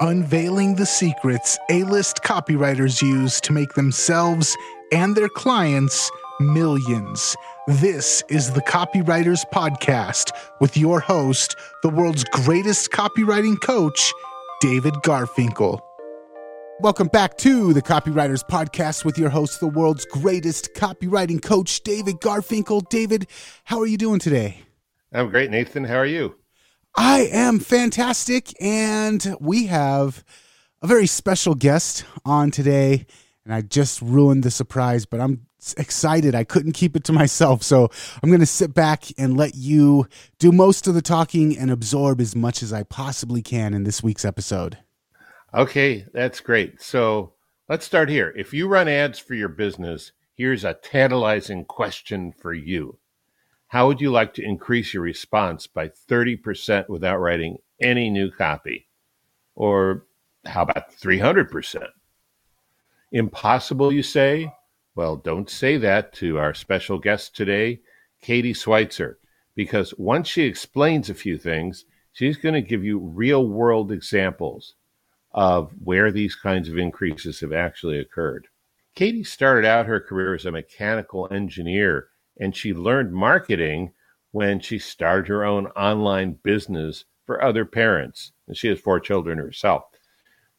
unveiling the secrets A list copywriters use to make themselves and their clients millions. This is the Copywriters Podcast with your host, the world's greatest copywriting coach, David Garfinkel. Welcome back to the Copywriters Podcast with your host, the world's greatest copywriting coach, David Garfinkel. David, how are you doing today? I'm great, Nathan. How are you? I am fantastic, and we have a very special guest on today. And I just ruined the surprise, but I'm excited. I couldn't keep it to myself. So I'm going to sit back and let you do most of the talking and absorb as much as I possibly can in this week's episode. Okay, that's great. So let's start here. If you run ads for your business, here's a tantalizing question for you. How would you like to increase your response by 30% without writing any new copy? Or how about 300%? Impossible, you say? Well, don't say that to our special guest today, Katie Schweitzer, because once she explains a few things, she's going to give you real world examples of where these kinds of increases have actually occurred. Katie started out her career as a mechanical engineer and she learned marketing when she started her own online business for other parents. And she has four children herself.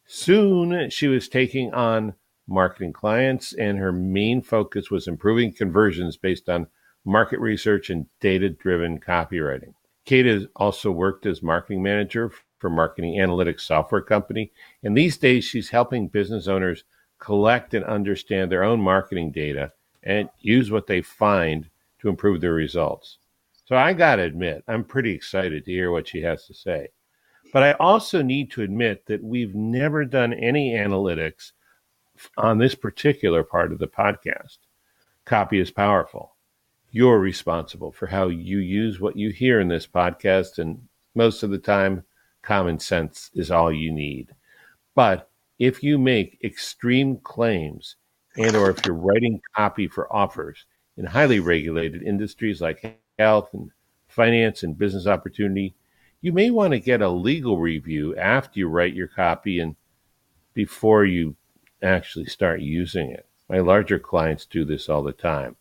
Soon she was taking on marketing clients, and her main focus was improving conversions based on market research and data driven copywriting. Kate has also worked as marketing manager for marketing analytics software company, and these days she's helping business owners collect and understand their own marketing data and use what they find to improve their results. So I got to admit, I'm pretty excited to hear what she has to say. But I also need to admit that we've never done any analytics on this particular part of the podcast. Copy is powerful. You're responsible for how you use what you hear in this podcast, and most of the time, common sense is all you need. But if you make extreme claims and or if you're writing copy for offers in highly regulated industries like health and finance and business opportunity, you may want to get a legal review after you write your copy and before you actually start using it. My larger clients do this all the time.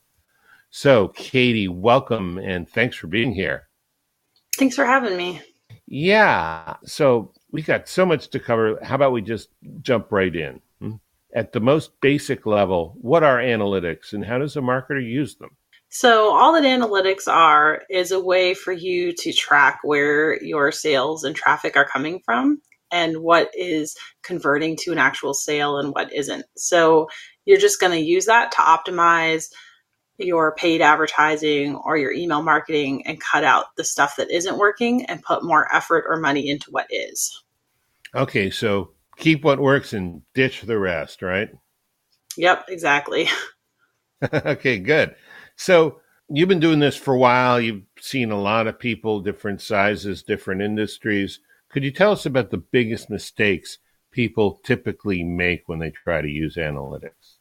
So, Katie, welcome and thanks for being here. Thanks for having me. Yeah. So, we got so much to cover. How about we just jump right in? At the most basic level, what are analytics and how does a marketer use them? So, all that analytics are is a way for you to track where your sales and traffic are coming from and what is converting to an actual sale and what isn't. So, you're just going to use that to optimize your paid advertising or your email marketing and cut out the stuff that isn't working and put more effort or money into what is. Okay, so keep what works and ditch the rest, right? Yep, exactly. okay, good. So you've been doing this for a while. You've seen a lot of people, different sizes, different industries. Could you tell us about the biggest mistakes people typically make when they try to use analytics?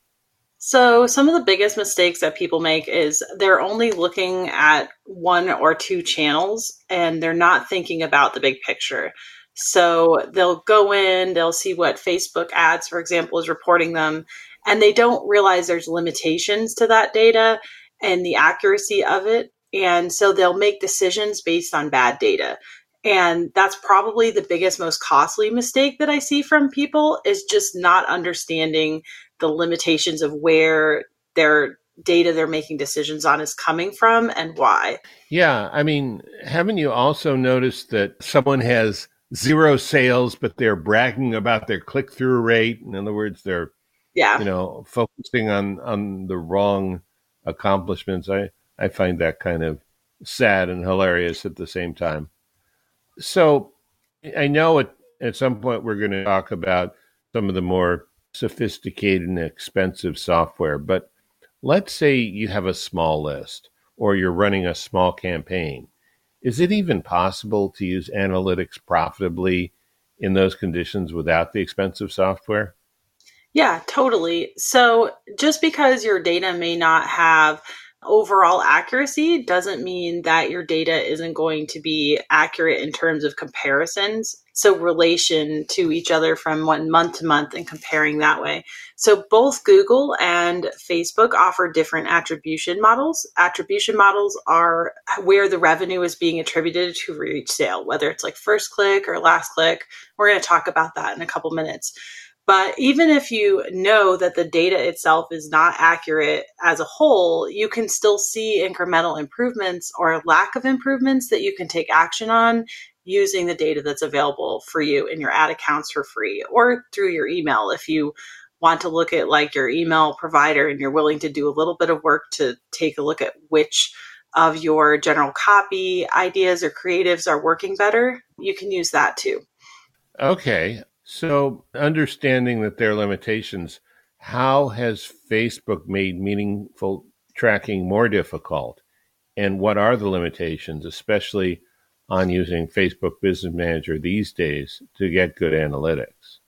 So, some of the biggest mistakes that people make is they're only looking at one or two channels and they're not thinking about the big picture. So, they'll go in, they'll see what Facebook ads, for example, is reporting them, and they don't realize there's limitations to that data and the accuracy of it. And so they'll make decisions based on bad data. And that's probably the biggest, most costly mistake that I see from people is just not understanding the limitations of where their data they're making decisions on is coming from and why. Yeah. I mean, haven't you also noticed that someone has zero sales, but they're bragging about their click through rate? In other words, they're, yeah. you know, focusing on, on the wrong accomplishments. I, I find that kind of sad and hilarious at the same time. So I know at, at some point we're going to talk about some of the more sophisticated and expensive software, but let's say you have a small list or you're running a small campaign. Is it even possible to use analytics profitably in those conditions without the expensive software? Yeah, totally. So just because your data may not have overall accuracy doesn't mean that your data isn't going to be accurate in terms of comparisons. So, relation to each other from one month to month and comparing that way. So, both Google and Facebook offer different attribution models. Attribution models are where the revenue is being attributed to each sale, whether it's like first click or last click. We're going to talk about that in a couple minutes. But even if you know that the data itself is not accurate as a whole, you can still see incremental improvements or lack of improvements that you can take action on using the data that's available for you in your ad accounts for free or through your email if you want to look at like your email provider and you're willing to do a little bit of work to take a look at which of your general copy ideas or creatives are working better, you can use that too. Okay. So, understanding that there are limitations, how has Facebook made meaningful tracking more difficult? And what are the limitations, especially on using Facebook Business Manager these days to get good analytics?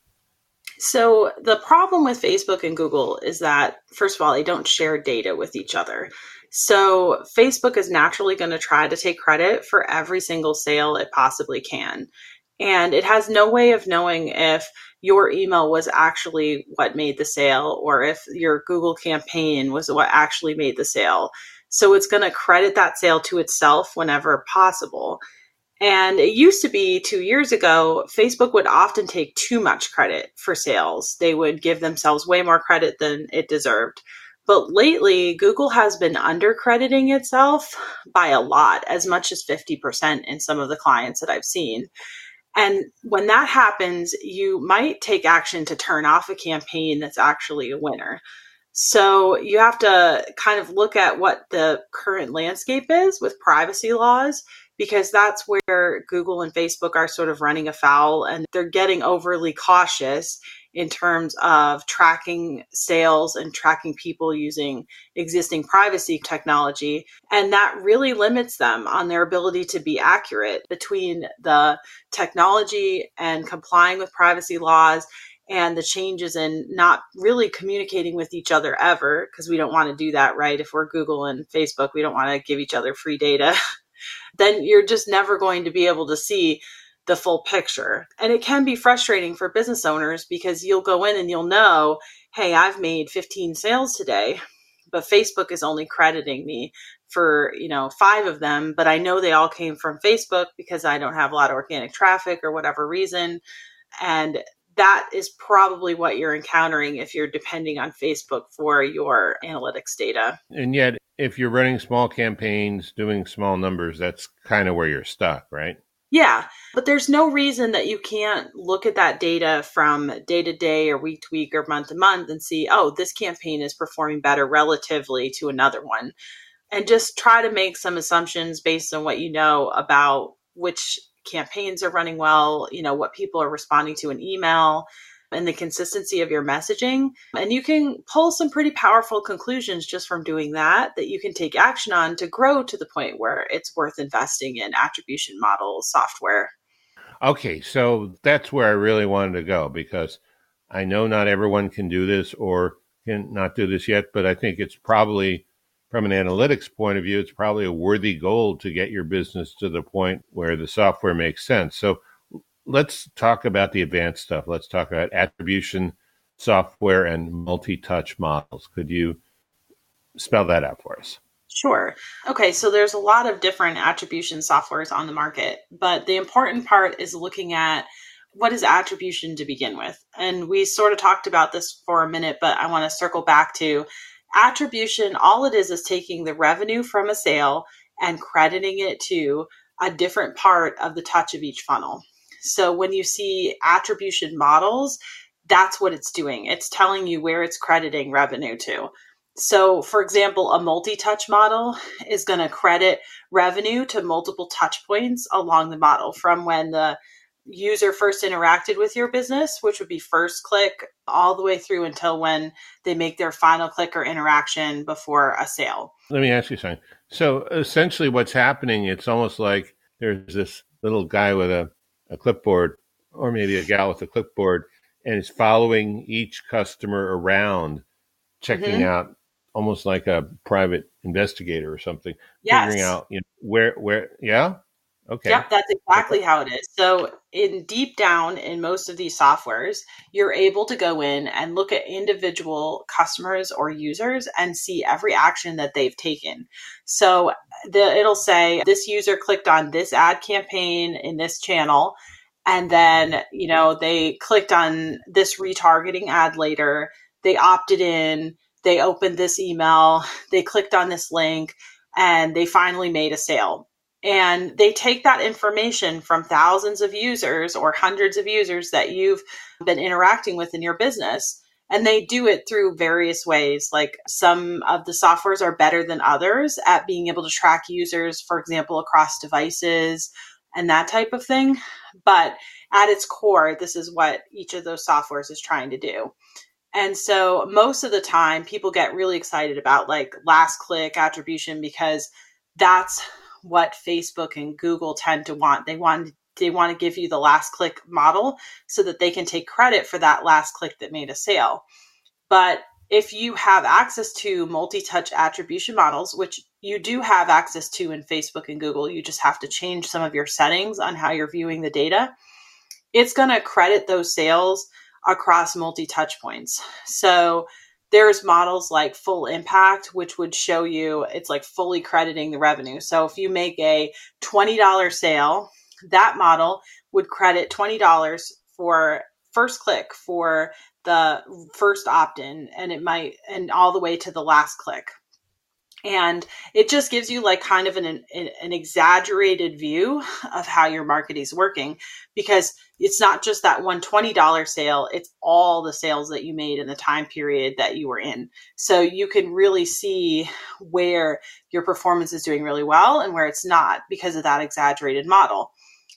So, the problem with Facebook and Google is that, first of all, they don't share data with each other. So, Facebook is naturally going to try to take credit for every single sale it possibly can and it has no way of knowing if your email was actually what made the sale or if your Google campaign was what actually made the sale. So it's going to credit that sale to itself whenever possible. And it used to be two years ago, Facebook would often take too much credit for sales. They would give themselves way more credit than it deserved. But lately, Google has been undercrediting itself by a lot, as much as 50% in some of the clients that I've seen. And when that happens, you might take action to turn off a campaign that's actually a winner. So you have to kind of look at what the current landscape is with privacy laws because that's where Google and Facebook are sort of running afoul and they're getting overly cautious in terms of tracking sales and tracking people using existing privacy technology. And that really limits them on their ability to be accurate between the technology and complying with privacy laws and the changes in not really communicating with each other ever because we don't want to do that right if we're google and facebook we don't want to give each other free data then you're just never going to be able to see the full picture. And it can be frustrating for business owners because you'll go in and you'll know, hey, I've made 15 sales today, but Facebook is only crediting me for, you know, five of them, but I know they all came from Facebook because I don't have a lot of organic traffic or whatever reason. And that is probably what you're encountering if you're depending on Facebook for your analytics data. And yet, if you're running small campaigns, doing small numbers, that's kind of where you're stuck, right? Yeah, but there's no reason that you can't look at that data from day to day or week to week or month to month and see, oh, this campaign is performing better relatively to another one. And just try to make some assumptions based on what you know about which campaigns are running well, you know, what people are responding to an email, and the consistency of your messaging. And you can pull some pretty powerful conclusions just from doing that that you can take action on to grow to the point where it's worth investing in attribution model software. Okay, so that's where I really wanted to go because I know not everyone can do this or can not do this yet, but I think it's probably from an analytics point of view, it's probably a worthy goal to get your business to the point where the software makes sense. So let's talk about the advanced stuff. Let's talk about attribution software and multi touch models. Could you spell that out for us? Sure. Okay, so there's a lot of different attribution softwares on the market, but the important part is looking at what is attribution to begin with. And we sort of talked about this for a minute, but I want to circle back to attribution. All it is is taking the revenue from a sale and crediting it to a different part of the touch of each funnel. So when you see attribution models, that's what it's doing. It's telling you where it's crediting revenue to. So, for example, a multi touch model is going to credit revenue to multiple touch points along the model from when the user first interacted with your business, which would be first click, all the way through until when they make their final click or interaction before a sale. Let me ask you something. So, essentially, what's happening, it's almost like there's this little guy with a a clipboard or maybe a gal with a clipboard and is following each customer around, checking mm-hmm. out almost like a private investigator or something, Yes. figuring out you know, where where yeah. Okay. Yep, that's exactly how it is. So, in deep down in most of these softwares, you're able to go in and look at individual customers or users and see every action that they've taken. So, the, it'll say this user clicked on this ad campaign in this channel, and then you know they clicked on this retargeting ad later. They opted in. They opened this email. They clicked on this link, and they finally made a sale and they take that information from thousands of users or hundreds of users that you've been interacting with in your business and they do it through various ways. Like some of the softwares are better than others at being able to track users for example across devices and that type of thing. But at its core this is what each of those softwares is trying to do. And so most of the time people get really excited about like last click attribution because that's what Facebook and Google tend to want. They want they want to give you the last click model so that they can take credit for that last click that made a sale. But if you have access to multi-touch attribution models, which you do have access to in Facebook and Google, you just have to change some of your settings on how you're viewing the data. It's going to credit those sales across multi-touch points. So there's models like full impact which would show you it's like fully crediting the revenue. So if you make a $20 sale that model would credit $20 for first click for the first opt-in and it might and all the way to the last click and it just gives you like kind of an, an, an exaggerated view of how your market is working because it's not just that one $20 sale it's all the sales that you made in the time period that you were in. So you can really see where your performance is doing really well and where it's not because of that exaggerated model.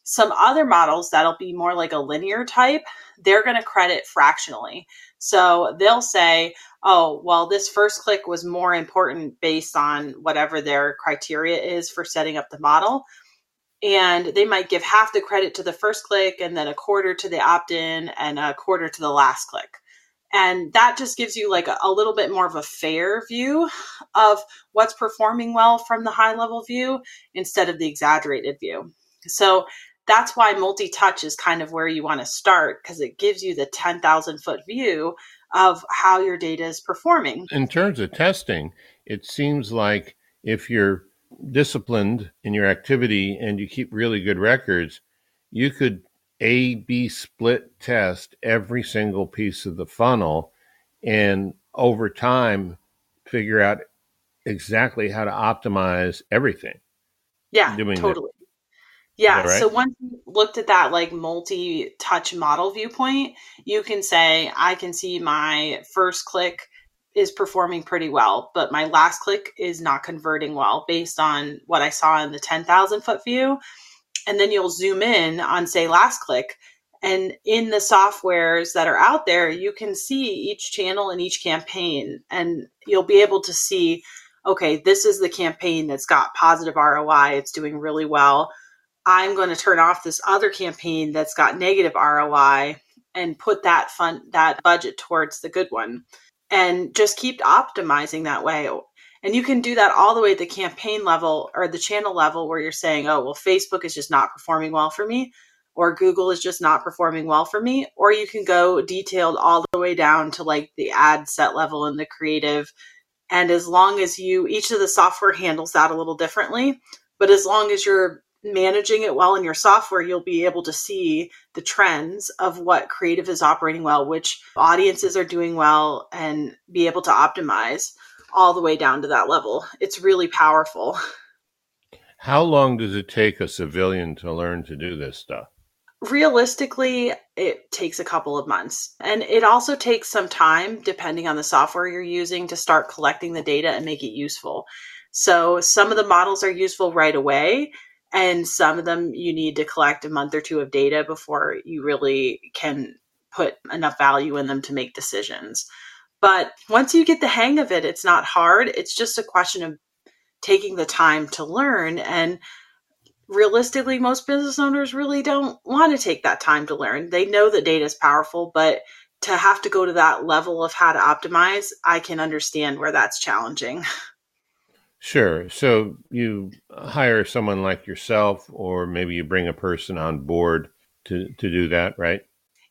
Some other models that'll be more like a linear type they're going to credit fractionally so they'll say oh, well, this first click was more important based on whatever their criteria is for setting up the model. And they might give half the credit to the first click and then a quarter to the opt in and a quarter to the last click. And that just gives you like a, little bit more of a fair view of what's performing well from the high level view instead of the exaggerated view. So that's why multi touch is kind of where you want to start because it gives you the 10,000 foot view of how your data is performing. In terms of testing, it seems like if you're disciplined in your activity and you keep really good records, you could A B split test every single piece of the funnel and over time figure out exactly how to optimize everything. Yeah, totally. Yeah. Right? So once you looked at that like multi touch model viewpoint, you can say, I can see my first click is performing pretty well, but my last click is not converting well based on what I saw in the 10,000 foot view. And then you'll zoom in on, say, last click. And in the softwares that are out there, you can see each channel and each campaign, and you'll be able to see okay, this is the campaign that's got positive ROI, it's doing really well I'm going to turn off this other campaign that's got negative ROI and put that fund that budget towards the good one and just keep optimizing that way. And you can do that all the way at the campaign level or the channel level where you're saying, oh, well, Facebook is just not performing well for me, or Google is just not performing well for me. Or you can go detailed all the way down to like the ad set level and the creative. And as long as you, each of the software handles that a little differently, but as long as you're managing it well in your software, you'll be able to see the trends of what creative is operating well, which audiences are doing well, and be able to optimize all the way down to that level. It's really powerful. How long does it take a civilian to learn to do this stuff? Realistically, it takes a couple of months. And it also takes some time, depending on the software you're using, to start collecting the data and make it useful. So some of the models are useful right away and some of them you need to collect a month or two of data before you really can put enough value in them to make decisions. But once you get the hang of it, it's not hard. It's just a question of taking the time to learn. And realistically, most business owners really don't want to take that time to learn. They know that data is powerful, but to have to go to that level of how to optimize, I can understand where that's challenging. Sure. So you hire someone like yourself, or maybe you bring a person on board to, to do that, right?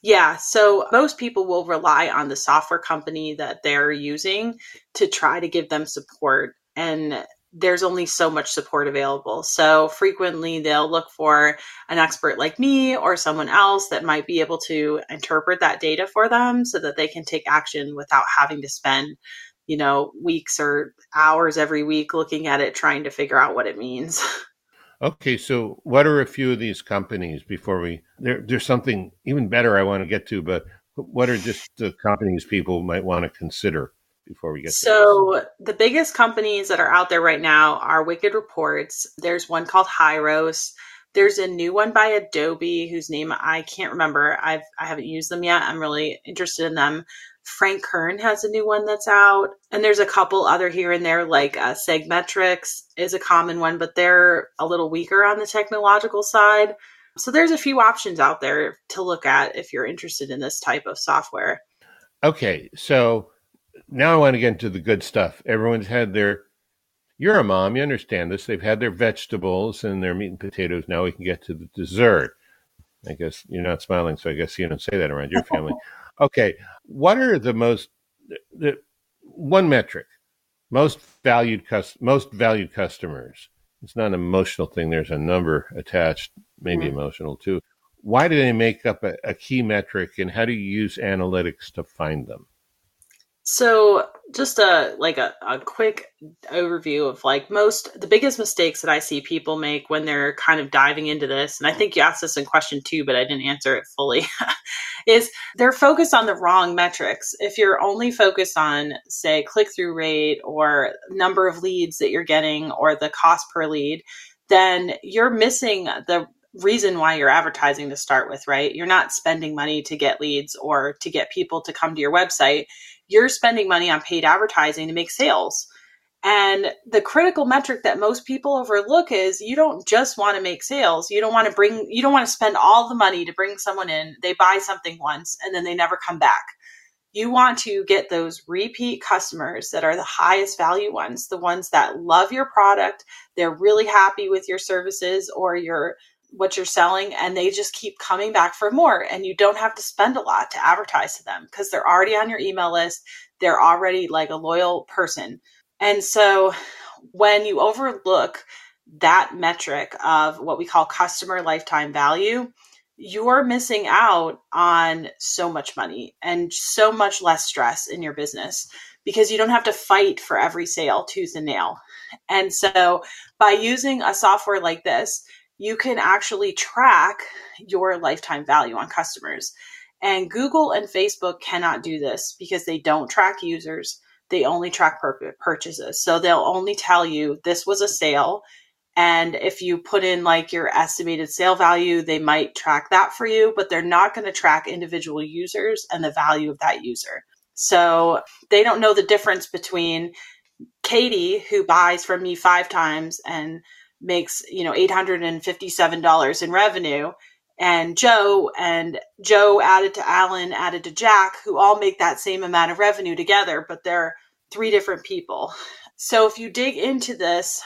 Yeah. So most people will rely on the software company that they're using to try to give them support. And there's only so much support available. So frequently they'll look for an expert like me or someone else that might be able to interpret that data for them so that they can take action without having to spend, you know, weeks or hours every week looking at it trying to figure out what it means. Okay, so what are a few of these companies before we there, there's something even better I want to get to, but what are just the companies people might want to consider? before we get so the biggest companies that are out there right now are wicked reports. There's one called hyros. There's a new one by adobe whose name i can't remember. I've i haven't used them yet. I'm really interested in them frank kern has a new one that's out and there's a couple other here and there like uh, segmetrics is a common one but they're a little weaker on the technological side so there's a few options out there to look at if you're interested in this type of software okay so now I want to get into the good stuff. Everyone's had their. You're a mom, you understand this. They've had their vegetables and their meat and potatoes. Now we can get to the dessert. I guess you're not smiling, so I guess you don't say that around your family. okay, what are the most the one metric most valued most valued customers? It's not an emotional thing. There's a number attached, maybe mm-hmm. emotional too. Why do they make up a, a key metric, and how do you use analytics to find them? So, just a like a, a quick overview of like most the biggest mistakes that I see people make when they're kind of diving into this, and I think you asked this in question two, but I didn't answer it fully, is they're focused on the wrong metrics. If you're only focused on, say, click through rate or number of leads that you're getting or the cost per lead, then you're missing the reason why you're advertising to start with, right? You're not spending money to get leads or to get people to come to your website you're spending money on paid advertising to make sales. And the critical metric that most people overlook is you don't just want to make sales. You don't want to bring, you don't want to spend all the money to bring someone in. They buy something once and then they never come back. You want to get those repeat customers that are the highest value ones, the ones that love your product. They're really happy with your services or your what you're selling and they just keep coming back for more and you don't have to spend a lot to advertise to them because they're already on your email list. They're already like a loyal person. And so when you overlook that metric of what we call customer lifetime value you're missing out on so much money and so much less stress in your business because you don't have to fight for every sale tooth and nail. And so by using a software like this you can actually track your lifetime value on customers. And Google and Facebook cannot do this because they don't track users. They only track purchases. So they'll only tell you this was a sale. And if you put in like your estimated sale value, they might track that for you, but they're not going to track individual users and the value of that user. So they don't know the difference between Katie, who buys from me five times, and makes you know $857 in revenue. And joe and joe added to alan added to jack who all make that same amount of revenue together but they're three different people. So if you dig into this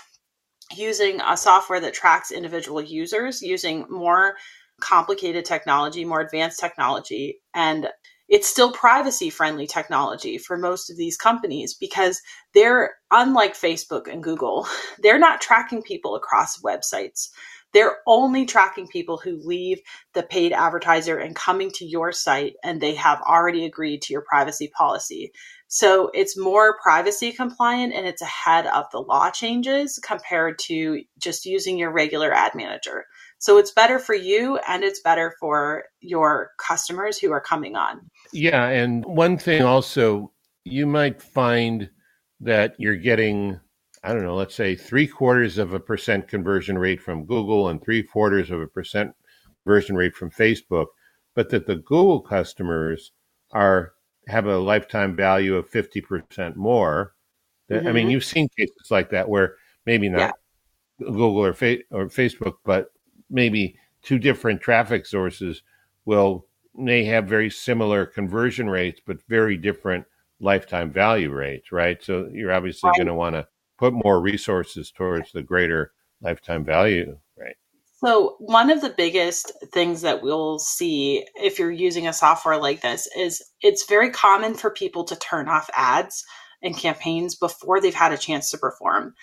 using a software that tracks individual users using more complicated technology more advanced technology and it's still privacy friendly technology for most of these companies because they're unlike Facebook and Google, they're not tracking people across websites. They're only tracking people who leave the paid advertiser and coming to your site and they have already agreed to your privacy policy. So it's more privacy compliant and it's ahead of the law changes compared to just using your regular ad manager. So it's better for you and it's better for your customers who are coming on. Yeah. And one thing also, you might find that you're getting, I don't know, let's say three quarters of a percent conversion rate from Google and three quarters of a percent conversion rate from Facebook, but that the Google customers are have a lifetime value of 50% more. Mm-hmm. I mean, mm-hmm. you've seen cases like that where maybe not yeah. Google or, fa- or Facebook, but maybe two different traffic sources will may have very similar conversion rates, but very different lifetime value rates, right? So you're obviously right. going to want to put more resources towards the greater lifetime value, right? So, one of the biggest things that we'll see if you're using a software like this is it's very common for people to turn off ads and campaigns before they've had a chance to perform.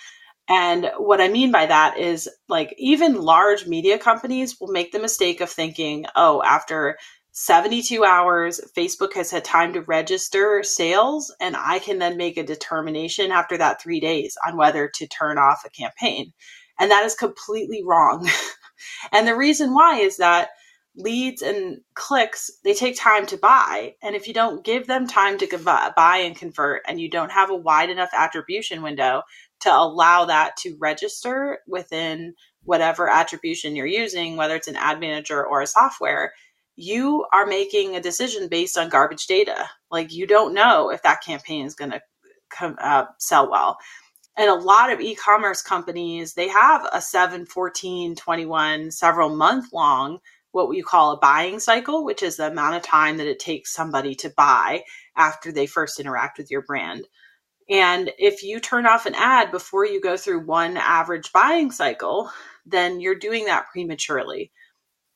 And what I mean by that is like even large media companies will make the mistake of thinking, oh, after 72 hours, Facebook has had time to register sales, and I can then make a determination after that three days on whether to turn off a campaign. And that is completely wrong. and the reason why is that leads and clicks, they take time to buy. And if you don't give them time to buy and convert, and you don't have a wide enough attribution window to allow that to register within whatever attribution you're using, whether it's an ad manager or a software, you are making a decision based on garbage data. Like you don't know if that campaign is going to uh, sell well. And a lot of e-commerce companies, they have a 7, 14, 21, several month long what we call a buying cycle, which is the amount of time that it takes somebody to buy after they first interact with your brand. And if you turn off an ad before you go through one average buying cycle, then you're doing that prematurely.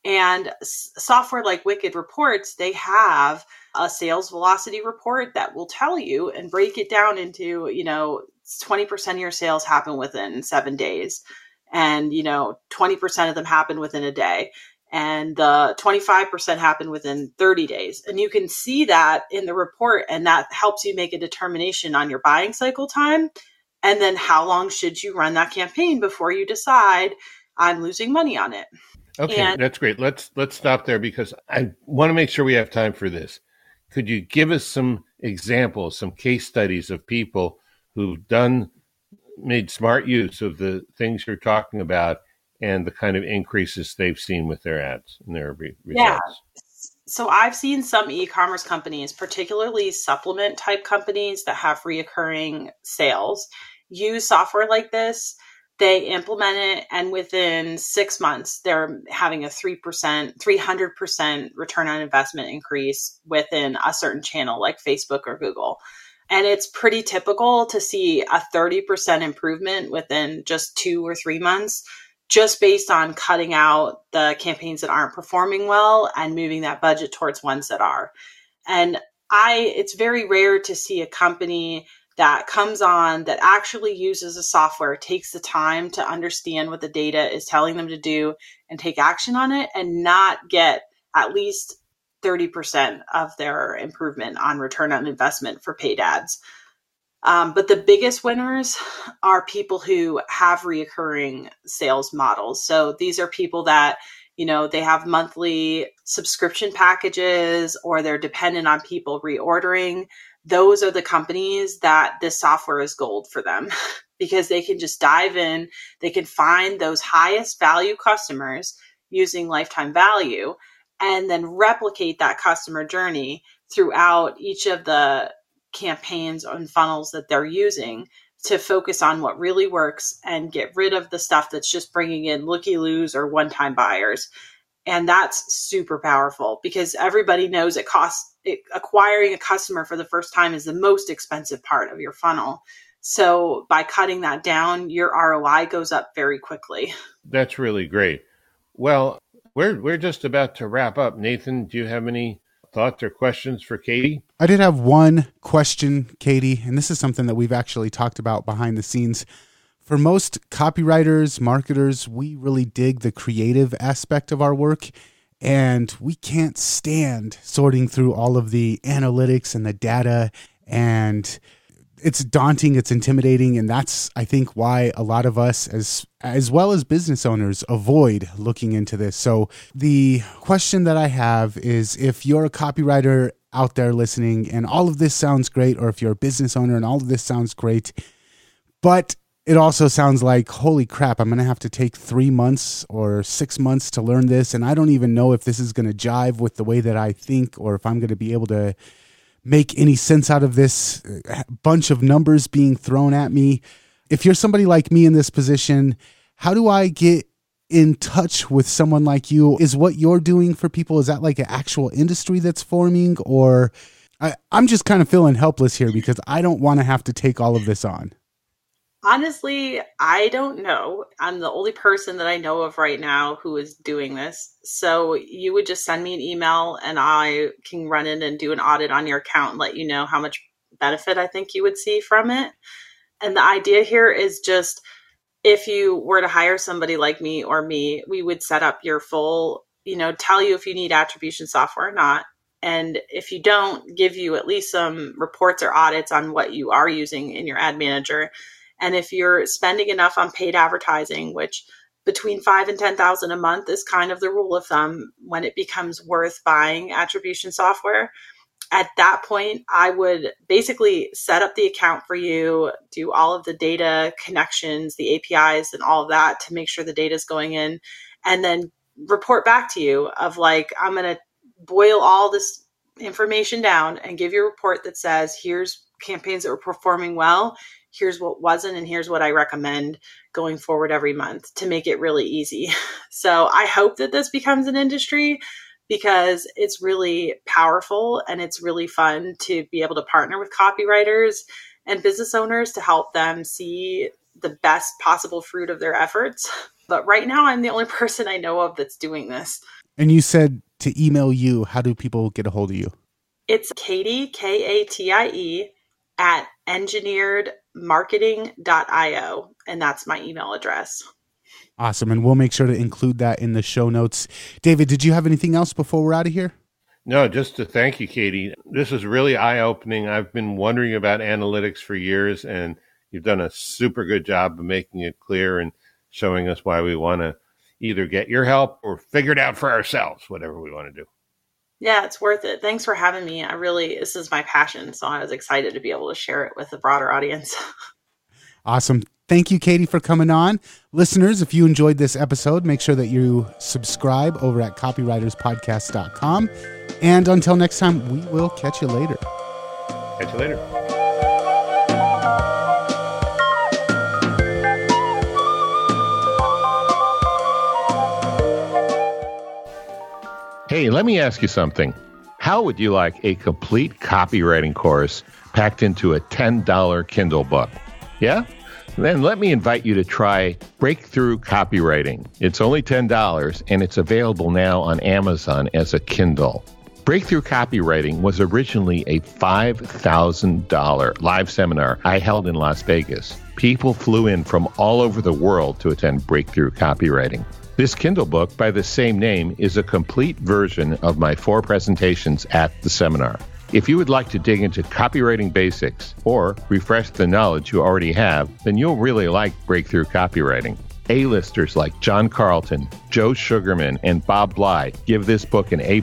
And software like Wicked Reports, they have a sales velocity report that will tell you and break it down into, you know, 20% of your sales happen within seven days. And, you know, 20% of them happen within a day. And the 25% happen within 30 days. And you can see that in the report, and that helps you make a determination on your buying cycle time. And then how long should you run that campaign before you decide I'm losing money on it? Okay, and, that's great. Let's let's stop there because I want to make sure we have time for this. Could you give us some examples, some case studies of people who've done made smart use of the things you're talking about and the kind of increases they've seen with their ads and their re- results? Yeah. So I've seen some e-commerce companies, particularly supplement type companies that have reoccurring sales, use software like this they implement it and within six months they're having a 3% 300% return on investment increase within a certain channel like facebook or google. And it's pretty typical to see a 30% improvement within just two or three months just based on cutting out the campaigns that aren't performing well and moving that budget towards ones that are. And i it's very rare to see a company that comes on that actually uses a software, takes the time to understand what the data is telling them to do and take action on it and not get at least 30% of their improvement on return on investment for paid ads. Um, but the biggest winners are people who have reoccurring sales models. So these are people that, you know, they have monthly subscription packages or they're dependent on people reordering those are the companies that this software is gold for them because they can just dive in, they can find those highest value customers using lifetime value and then replicate that customer journey throughout each of the campaigns and funnels that they're using to focus on what really works and get rid of the stuff that's just bringing in looky loos or one time buyers. And that's super powerful because everybody knows it costs it, acquiring a customer for the first time is the most expensive part of your funnel. So by cutting that down, your ROI goes up very quickly. That's really great. Well, we're we're just about to wrap up. Nathan, do you have any thoughts or questions for Katie? I did have one question, Katie, and this is something that we've actually talked about behind the scenes. For most copywriters, marketers, we really dig the creative aspect of our work and we can't stand sorting through all of the analytics and the data and it's daunting it's intimidating and that's i think why a lot of us as as well as business owners avoid looking into this. So the question that i have is if you're a copywriter out there listening and all of this sounds great or if you're a business owner and all of this sounds great but it also sounds like, holy crap, I'm going to have to take three months or six months to learn this. And I don't even know if this is going to jive with the way that I think or if I'm going to be able to make any sense out of this uh, bunch of numbers being thrown at me. If you're somebody like me in this position, how do I get in touch with someone like you? Is what you're doing for people, is that like an actual industry that's forming? Or I, I'm just kind of feeling helpless here because I don't want to have to take all of this on. Honestly, I don't know. I'm the only person that I know of right now who is doing this. So you would just send me an email and I can run in and do an audit on your account and let you know how much benefit I think you would see from it. And the idea here is just if you were to hire somebody like me or me, we would set up your full, you know, tell you if you need attribution software or not. And if you don't, give you at least some reports or audits on what you are using in your ad manager. And if you're spending enough on paid advertising, which between five and 10,000 a month is kind of the rule of thumb when it becomes worth buying attribution software at that point, I would basically set up the account for you, do all of the data connections, the APIs, and all of that to make sure the data is going in, and then report back to you of like, I'm going to boil all this information down and give you a report that says, here's campaigns that were performing well, here's what wasn't, and here's what I recommend going forward every month to make it really easy. So I hope that this becomes an industry because it's really powerful and it's really fun to be able to partner with copywriters and business owners to help them see the best possible fruit of their efforts. But right now, I'm the only person I know of that's doing this. And you said to email you. How do people get a hold of you? It's Katie, K A T I E, at engineeredmarketing.io. And that's my email address. Awesome. And we'll make sure to include that in the show notes. David, did you have anything else before we're out of here? No, just to thank you, Katie. This is really eye opening. I've been wondering about analytics for years, and you've done a super good job of making it clear and showing us why we want to either get your help or figure it out for ourselves, whatever we want to do. Yeah, it's worth it. Thanks for having me. I really, this is my passion. So I was excited to be able to share it with a broader audience. awesome. Thank you, Katie, for coming on. Listeners, if you enjoyed this episode, make sure that you subscribe over at copywriterspodcast.com. And until next time, we will catch you later. Catch you later. Hey, let me ask you something. How would you like a complete copywriting course packed into a $10 Kindle book? Yeah? Then let me invite you to try Breakthrough Copywriting. It's only $10 and it's available now on Amazon as a Kindle. Breakthrough Copywriting was originally a $5,000 live seminar I held in Las Vegas. People flew in from all over the world to attend Breakthrough Copywriting. This Kindle book by the same name is a complete version of my four presentations at the seminar. If you would like to dig into copywriting basics or refresh the knowledge you already have, then you'll really like Breakthrough Copywriting. A-listers like John Carlton, Joe Sugarman, and Bob Bly give this book an A+,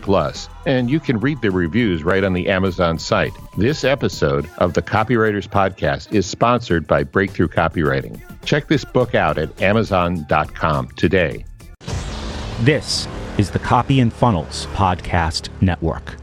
and you can read the reviews right on the Amazon site. This episode of the Copywriters Podcast is sponsored by Breakthrough Copywriting. Check this book out at amazon.com today. This is the Copy and Funnels Podcast Network.